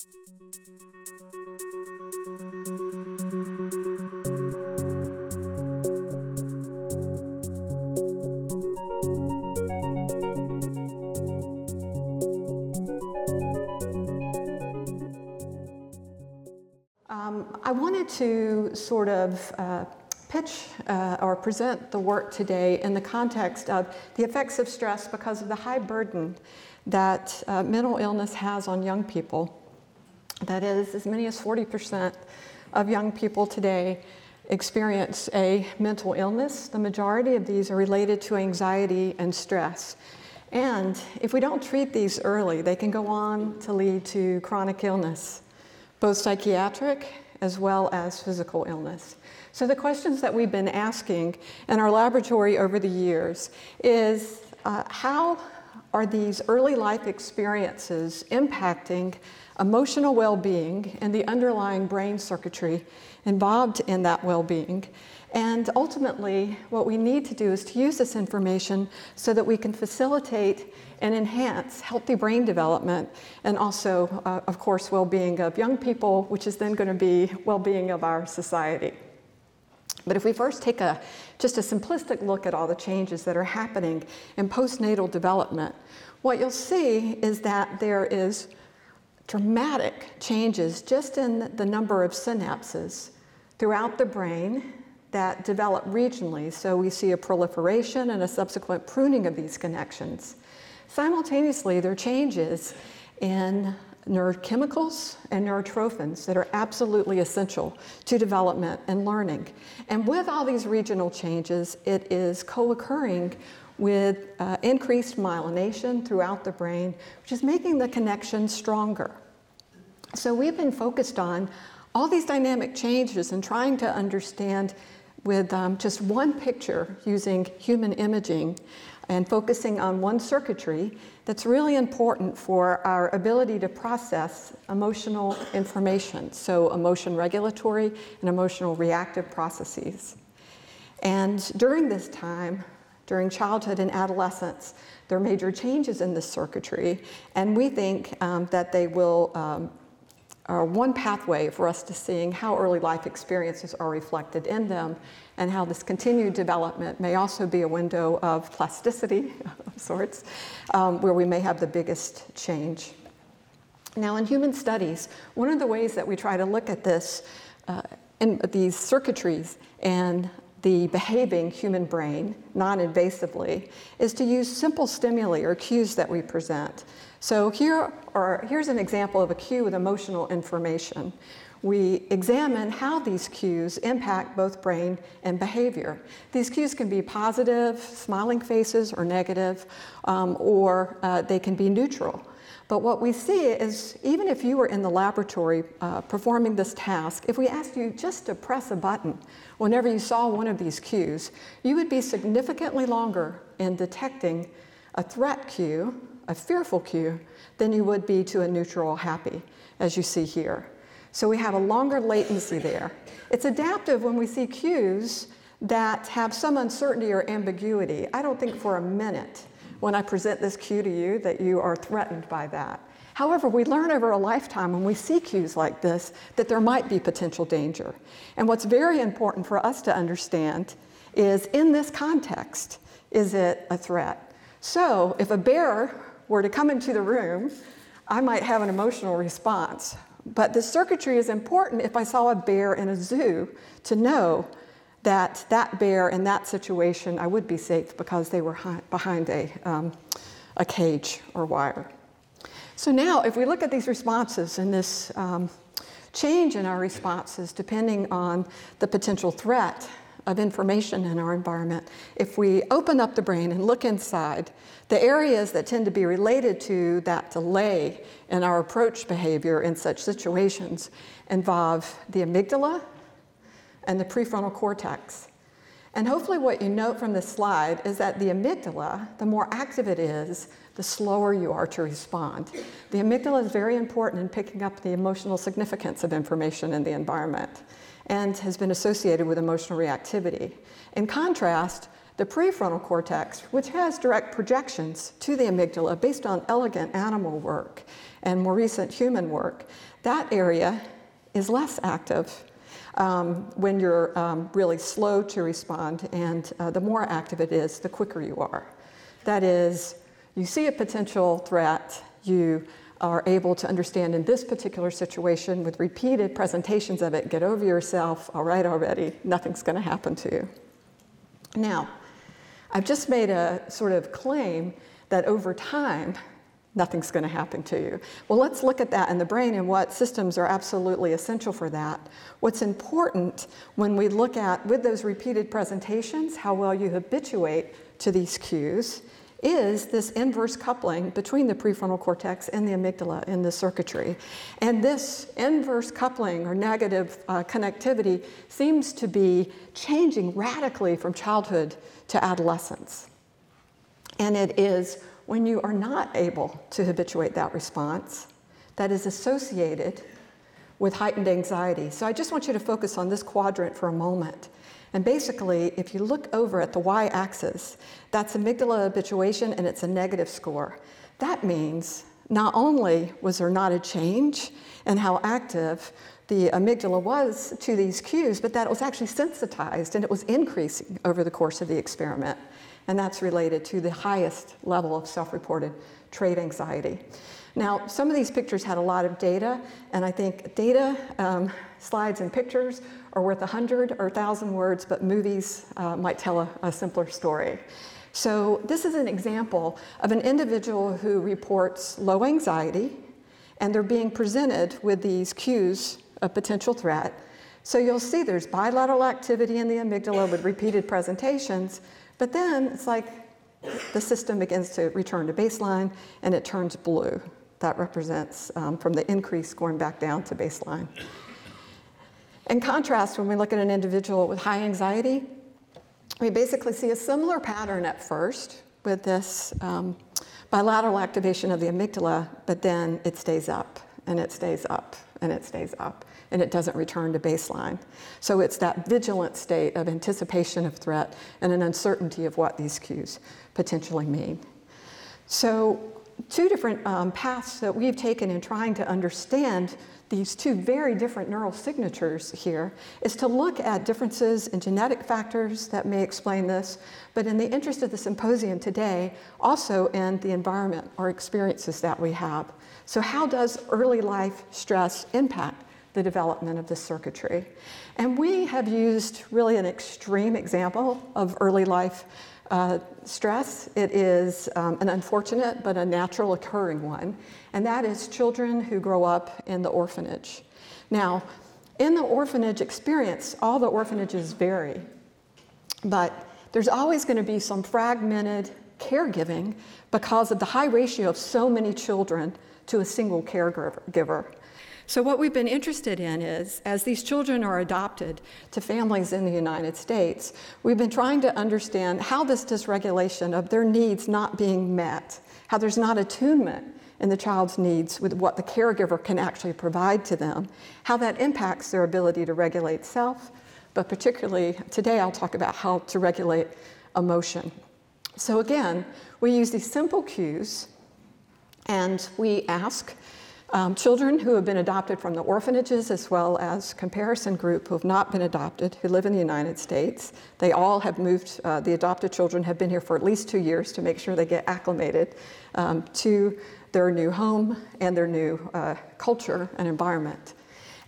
Um, I wanted to sort of uh, pitch uh, or present the work today in the context of the effects of stress because of the high burden that uh, mental illness has on young people. That is, as many as 40% of young people today experience a mental illness. The majority of these are related to anxiety and stress. And if we don't treat these early, they can go on to lead to chronic illness, both psychiatric as well as physical illness. So, the questions that we've been asking in our laboratory over the years is uh, how are these early life experiences impacting emotional well being and the underlying brain circuitry involved in that well being? And ultimately, what we need to do is to use this information so that we can facilitate and enhance healthy brain development and also, uh, of course, well being of young people, which is then going to be well being of our society. But if we first take a just a simplistic look at all the changes that are happening in postnatal development, what you'll see is that there is dramatic changes just in the number of synapses throughout the brain that develop regionally. So we see a proliferation and a subsequent pruning of these connections. Simultaneously, there are changes in neurochemicals and neurotrophins that are absolutely essential to development and learning. And with all these regional changes, it is co occurring with uh, increased myelination throughout the brain, which is making the connection stronger. So we've been focused on all these dynamic changes and trying to understand with um, just one picture using human imaging and focusing on one circuitry that's really important for our ability to process emotional information, so emotion regulatory and emotional reactive processes. And during this time, during childhood and adolescence, there are major changes in this circuitry, and we think um, that they will um, are one pathway for us to seeing how early life experiences are reflected in them and how this continued development may also be a window of plasticity of sorts um, where we may have the biggest change. Now, in human studies, one of the ways that we try to look at this uh, in these circuitries and the behaving human brain non invasively is to use simple stimuli or cues that we present. So here are, here's an example of a cue with emotional information. We examine how these cues impact both brain and behavior. These cues can be positive, smiling faces, or negative, um, or uh, they can be neutral. But what we see is even if you were in the laboratory uh, performing this task, if we asked you just to press a button whenever you saw one of these cues, you would be significantly longer in detecting a threat cue a fearful cue than you would be to a neutral happy, as you see here. So we have a longer latency there. It's adaptive when we see cues that have some uncertainty or ambiguity. I don't think for a minute when I present this cue to you that you are threatened by that. However, we learn over a lifetime when we see cues like this that there might be potential danger. And what's very important for us to understand is in this context, is it a threat? So if a bear were to come into the room, I might have an emotional response. But the circuitry is important if I saw a bear in a zoo to know that that bear in that situation, I would be safe because they were behind a, um, a cage or wire. So now, if we look at these responses and this um, change in our responses depending on the potential threat of information in our environment, if we open up the brain and look inside, the areas that tend to be related to that delay in our approach behavior in such situations involve the amygdala and the prefrontal cortex. And hopefully, what you note from this slide is that the amygdala, the more active it is, the slower you are to respond. The amygdala is very important in picking up the emotional significance of information in the environment and has been associated with emotional reactivity. In contrast, the prefrontal cortex, which has direct projections to the amygdala based on elegant animal work and more recent human work, that area is less active um, when you're um, really slow to respond, and uh, the more active it is, the quicker you are. That is, you see a potential threat, you are able to understand in this particular situation with repeated presentations of it, get over yourself, all right already, nothing's going to happen to you. Now, I've just made a sort of claim that over time, nothing's going to happen to you. Well, let's look at that in the brain and what systems are absolutely essential for that. What's important when we look at, with those repeated presentations, how well you habituate to these cues is this inverse coupling between the prefrontal cortex and the amygdala in the circuitry. And this inverse coupling or negative uh, connectivity seems to be changing radically from childhood to adolescence. And it is when you are not able to habituate that response that is associated with heightened anxiety. So I just want you to focus on this quadrant for a moment. And basically, if you look over at the y axis, that's amygdala habituation and it's a negative score. That means not only was there not a change in how active the amygdala was to these cues, but that it was actually sensitized and it was increasing over the course of the experiment. And that's related to the highest level of self reported trait anxiety. Now, some of these pictures had a lot of data, and I think data, um, slides, and pictures are worth a 100 or 1,000 words, but movies uh, might tell a, a simpler story. So, this is an example of an individual who reports low anxiety, and they're being presented with these cues of potential threat. So, you'll see there's bilateral activity in the amygdala with repeated presentations, but then it's like the system begins to return to baseline and it turns blue. That represents um, from the increase going back down to baseline. In contrast, when we look at an individual with high anxiety, we basically see a similar pattern at first with this um, bilateral activation of the amygdala, but then it stays up and it stays up and it stays up and it doesn't return to baseline. So it's that vigilant state of anticipation of threat and an uncertainty of what these cues potentially mean. So two different um, paths that we've taken in trying to understand these two very different neural signatures here is to look at differences in genetic factors that may explain this, but in the interest of the symposium today, also in the environment or experiences that we have. So, how does early life stress impact the development of this circuitry? And we have used really an extreme example of early life uh, stress. It is um, an unfortunate but a natural occurring one, and that is children who grow up in the orphanage. Now, in the orphanage experience, all the orphanages vary, but there's always going to be some fragmented caregiving because of the high ratio of so many children to a single caregiver. So, what we've been interested in is as these children are adopted to families in the United States, we've been trying to understand how this dysregulation of their needs not being met, how there's not attunement in the child's needs with what the caregiver can actually provide to them, how that impacts their ability to regulate self, but particularly today I'll talk about how to regulate emotion. So, again, we use these simple cues and we ask um, children who have been adopted from the orphanages, as well as comparison group who have not been adopted, who live in the United States. They all have moved, uh, the adopted children have been here for at least two years to make sure they get acclimated um, to their new home and their new uh, culture and environment.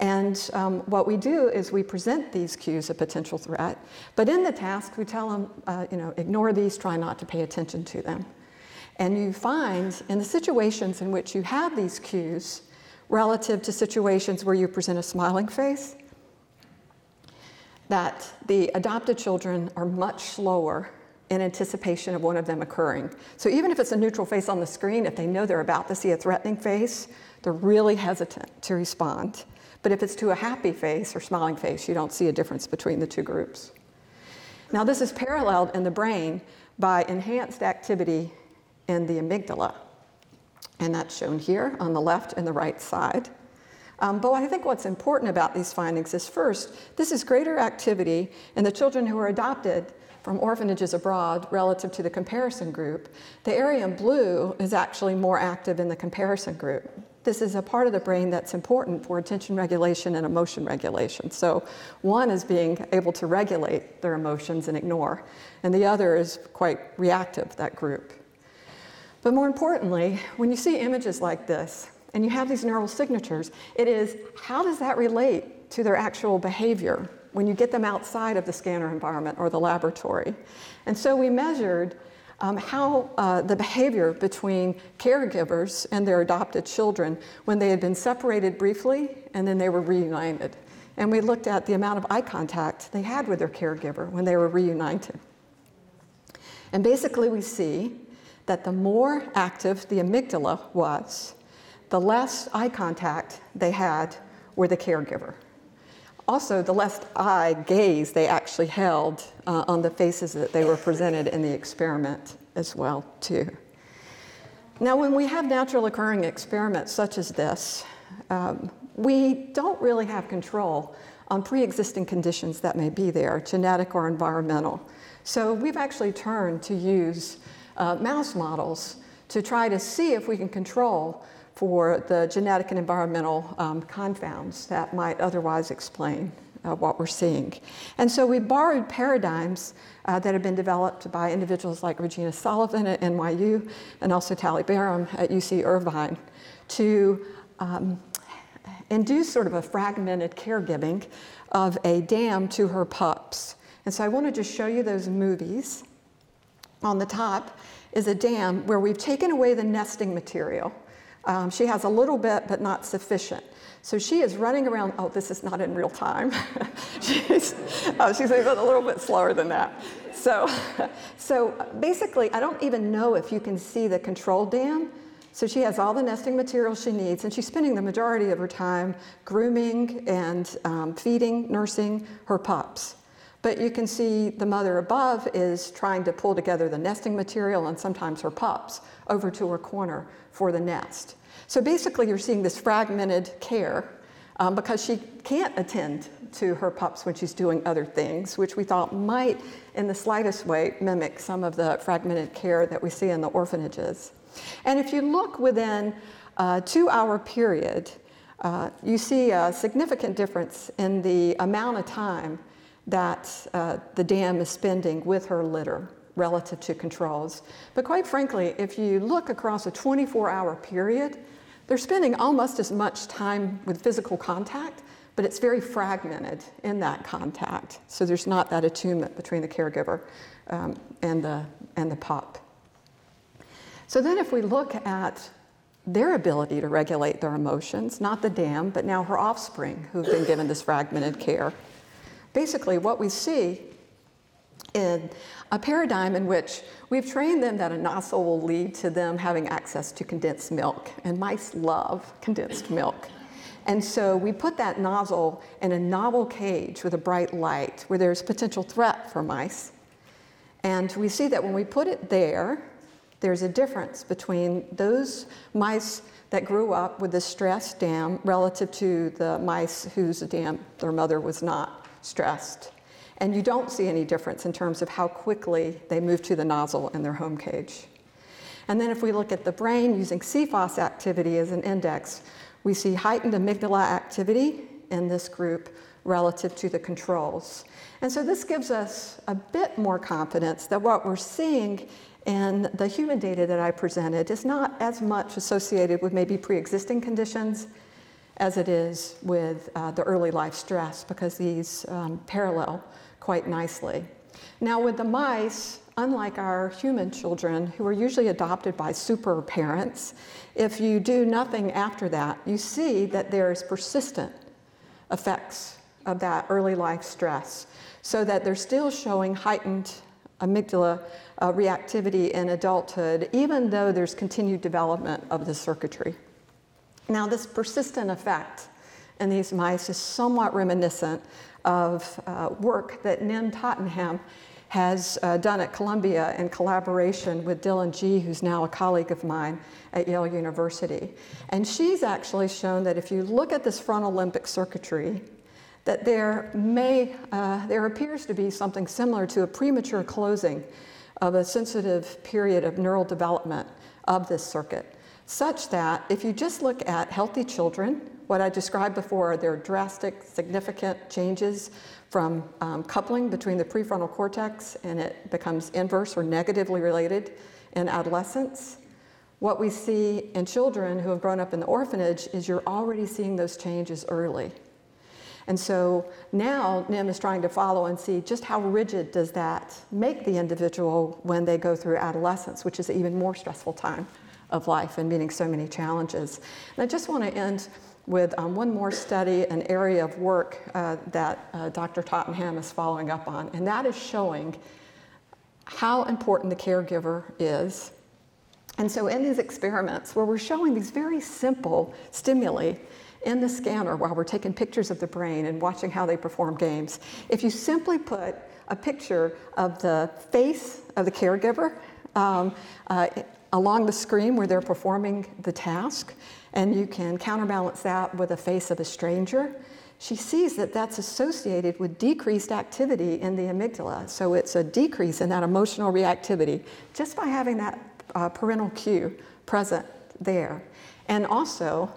And um, what we do is we present these cues of potential threat, but in the task we tell them, uh, you know, ignore these, try not to pay attention to them. And you find in the situations in which you have these cues, relative to situations where you present a smiling face, that the adopted children are much slower in anticipation of one of them occurring. So even if it's a neutral face on the screen, if they know they're about to see a threatening face, they're really hesitant to respond. But if it's to a happy face or smiling face, you don't see a difference between the two groups. Now, this is paralleled in the brain by enhanced activity in the amygdala. And that's shown here on the left and the right side. Um, but I think what's important about these findings is first, this is greater activity in the children who are adopted from orphanages abroad relative to the comparison group, the area in blue is actually more active in the comparison group. This is a part of the brain that's important for attention regulation and emotion regulation. So, one is being able to regulate their emotions and ignore, and the other is quite reactive, that group. But more importantly, when you see images like this and you have these neural signatures, it is how does that relate to their actual behavior when you get them outside of the scanner environment or the laboratory? And so we measured um, how uh, the behavior between caregivers and their adopted children when they had been separated briefly and then they were reunited. And we looked at the amount of eye contact they had with their caregiver when they were reunited. And basically, we see that the more active the amygdala was, the less eye contact they had with the caregiver. Also, the less eye gaze they actually held uh, on the faces that they were presented in the experiment as well, too. Now, when we have natural occurring experiments such as this, um, we don't really have control on pre-existing conditions that may be there, genetic or environmental. So we've actually turned to use uh, mouse models to try to see if we can control for the genetic and environmental um, confounds that might otherwise explain uh, what we're seeing. And so we borrowed paradigms uh, that have been developed by individuals like Regina Sullivan at NYU and also Tallie Baram at UC Irvine to um, induce sort of a fragmented caregiving of a dam to her pups. And so I want to just show you those movies. On the top is a dam where we've taken away the nesting material. Um, she has a little bit, but not sufficient. So she is running around. Oh, this is not in real time. she's, oh, she's even a little bit slower than that. So, so basically, I don't even know if you can see the control dam. So she has all the nesting material she needs, and she's spending the majority of her time grooming and um, feeding, nursing her pups. But you can see the mother above is trying to pull together the nesting material and sometimes her pups over to her corner for the nest. So basically, you're seeing this fragmented care um, because she can't attend to her pups when she's doing other things, which we thought might, in the slightest way, mimic some of the fragmented care that we see in the orphanages. And if you look within a two hour period, uh, you see a significant difference in the amount of time that uh, the dam is spending with her litter relative to controls. But quite frankly, if you look across a 24 hour period, they're spending almost as much time with physical contact, but it's very fragmented in that contact. So there's not that attunement between the caregiver um, and, the, and the pup. So then, if we look at their ability to regulate their emotions, not the dam, but now her offspring who've been given this fragmented care, basically what we see in a paradigm in which we've trained them that a nozzle will lead to them having access to condensed milk, and mice love condensed milk. And so we put that nozzle in a novel cage with a bright light where there's potential threat for mice. And we see that when we put it there, there's a difference between those mice that grew up with the stress dam relative to the mice whose dam their mother was not stressed. And you don't see any difference in terms of how quickly they move to the nozzle in their home cage. And then if we look at the brain using CFOS activity as an index, we see heightened amygdala activity in this group relative to the controls. And so this gives us a bit more confidence that what we're seeing in the human data that I presented is not as much associated with maybe pre existing conditions as it is with uh, the early life stress because these um, parallel quite nicely. Now, with the mice, unlike our human children who are usually adopted by super parents, if you do nothing after that, you see that there's persistent effects of that early life stress, so that they're still showing heightened amygdala uh, reactivity in adulthood, even though there's continued development of the circuitry. Now, this persistent effect in these mice is somewhat reminiscent of uh, work that Nim Tottenham has uh, done at Columbia in collaboration with Dylan Gee, who's now a colleague of mine at Yale University. And she's actually shown that if you look at this frontal limbic circuitry, that there may, uh, there appears to be something similar to a premature closing of a sensitive period of neural development of this circuit, such that if you just look at healthy children, what I described before, there are drastic, significant changes from um, coupling between the prefrontal cortex and it becomes inverse or negatively related in adolescence. What we see in children who have grown up in the orphanage is you're already seeing those changes early. And so now NIM is trying to follow and see just how rigid does that make the individual when they go through adolescence, which is an even more stressful time of life and meeting so many challenges. And I just want to end with um, one more study, an area of work uh, that uh, Dr. Tottenham is following up on, and that is showing how important the caregiver is. And so, in these experiments, where we're showing these very simple stimuli in the scanner while we're taking pictures of the brain and watching how they perform games, if you simply put a picture of the face of the caregiver um, uh, along the screen where they're performing the task, and you can counterbalance that with a face of a stranger, she sees that that's associated with decreased activity in the amygdala. So it's a decrease in that emotional reactivity just by having that uh, parental cue present there. And also,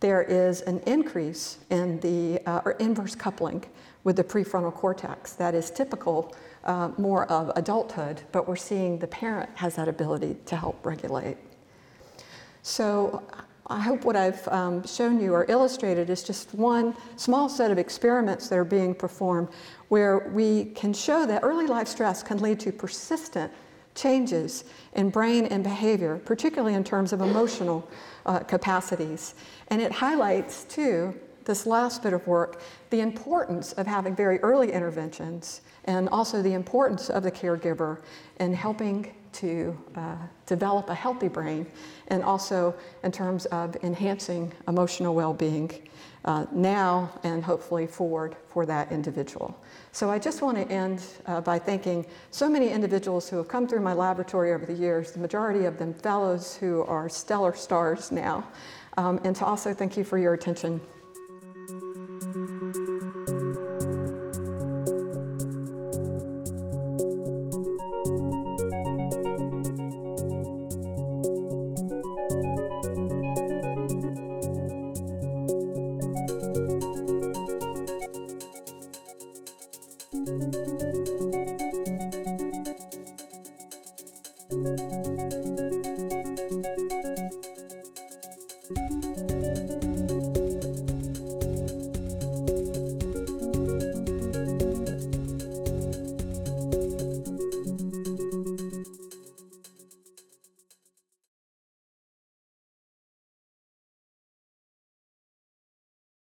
there is an increase in the uh, or inverse coupling with the prefrontal cortex that is typical uh, more of adulthood, but we're seeing the parent has that ability to help regulate. So I hope what I've um, shown you or illustrated is just one small set of experiments that are being performed where we can show that early life stress can lead to persistent changes in brain and behavior, particularly in terms of emotional uh, capacities. And it highlights, too, this last bit of work, the importance of having very early interventions and also the importance of the caregiver in helping to uh, develop a healthy brain and also in terms of enhancing emotional well being uh, now and hopefully forward for that individual. So I just want to end uh, by thanking so many individuals who have come through my laboratory over the years, the majority of them fellows who are stellar stars now, um, and to also thank you for your attention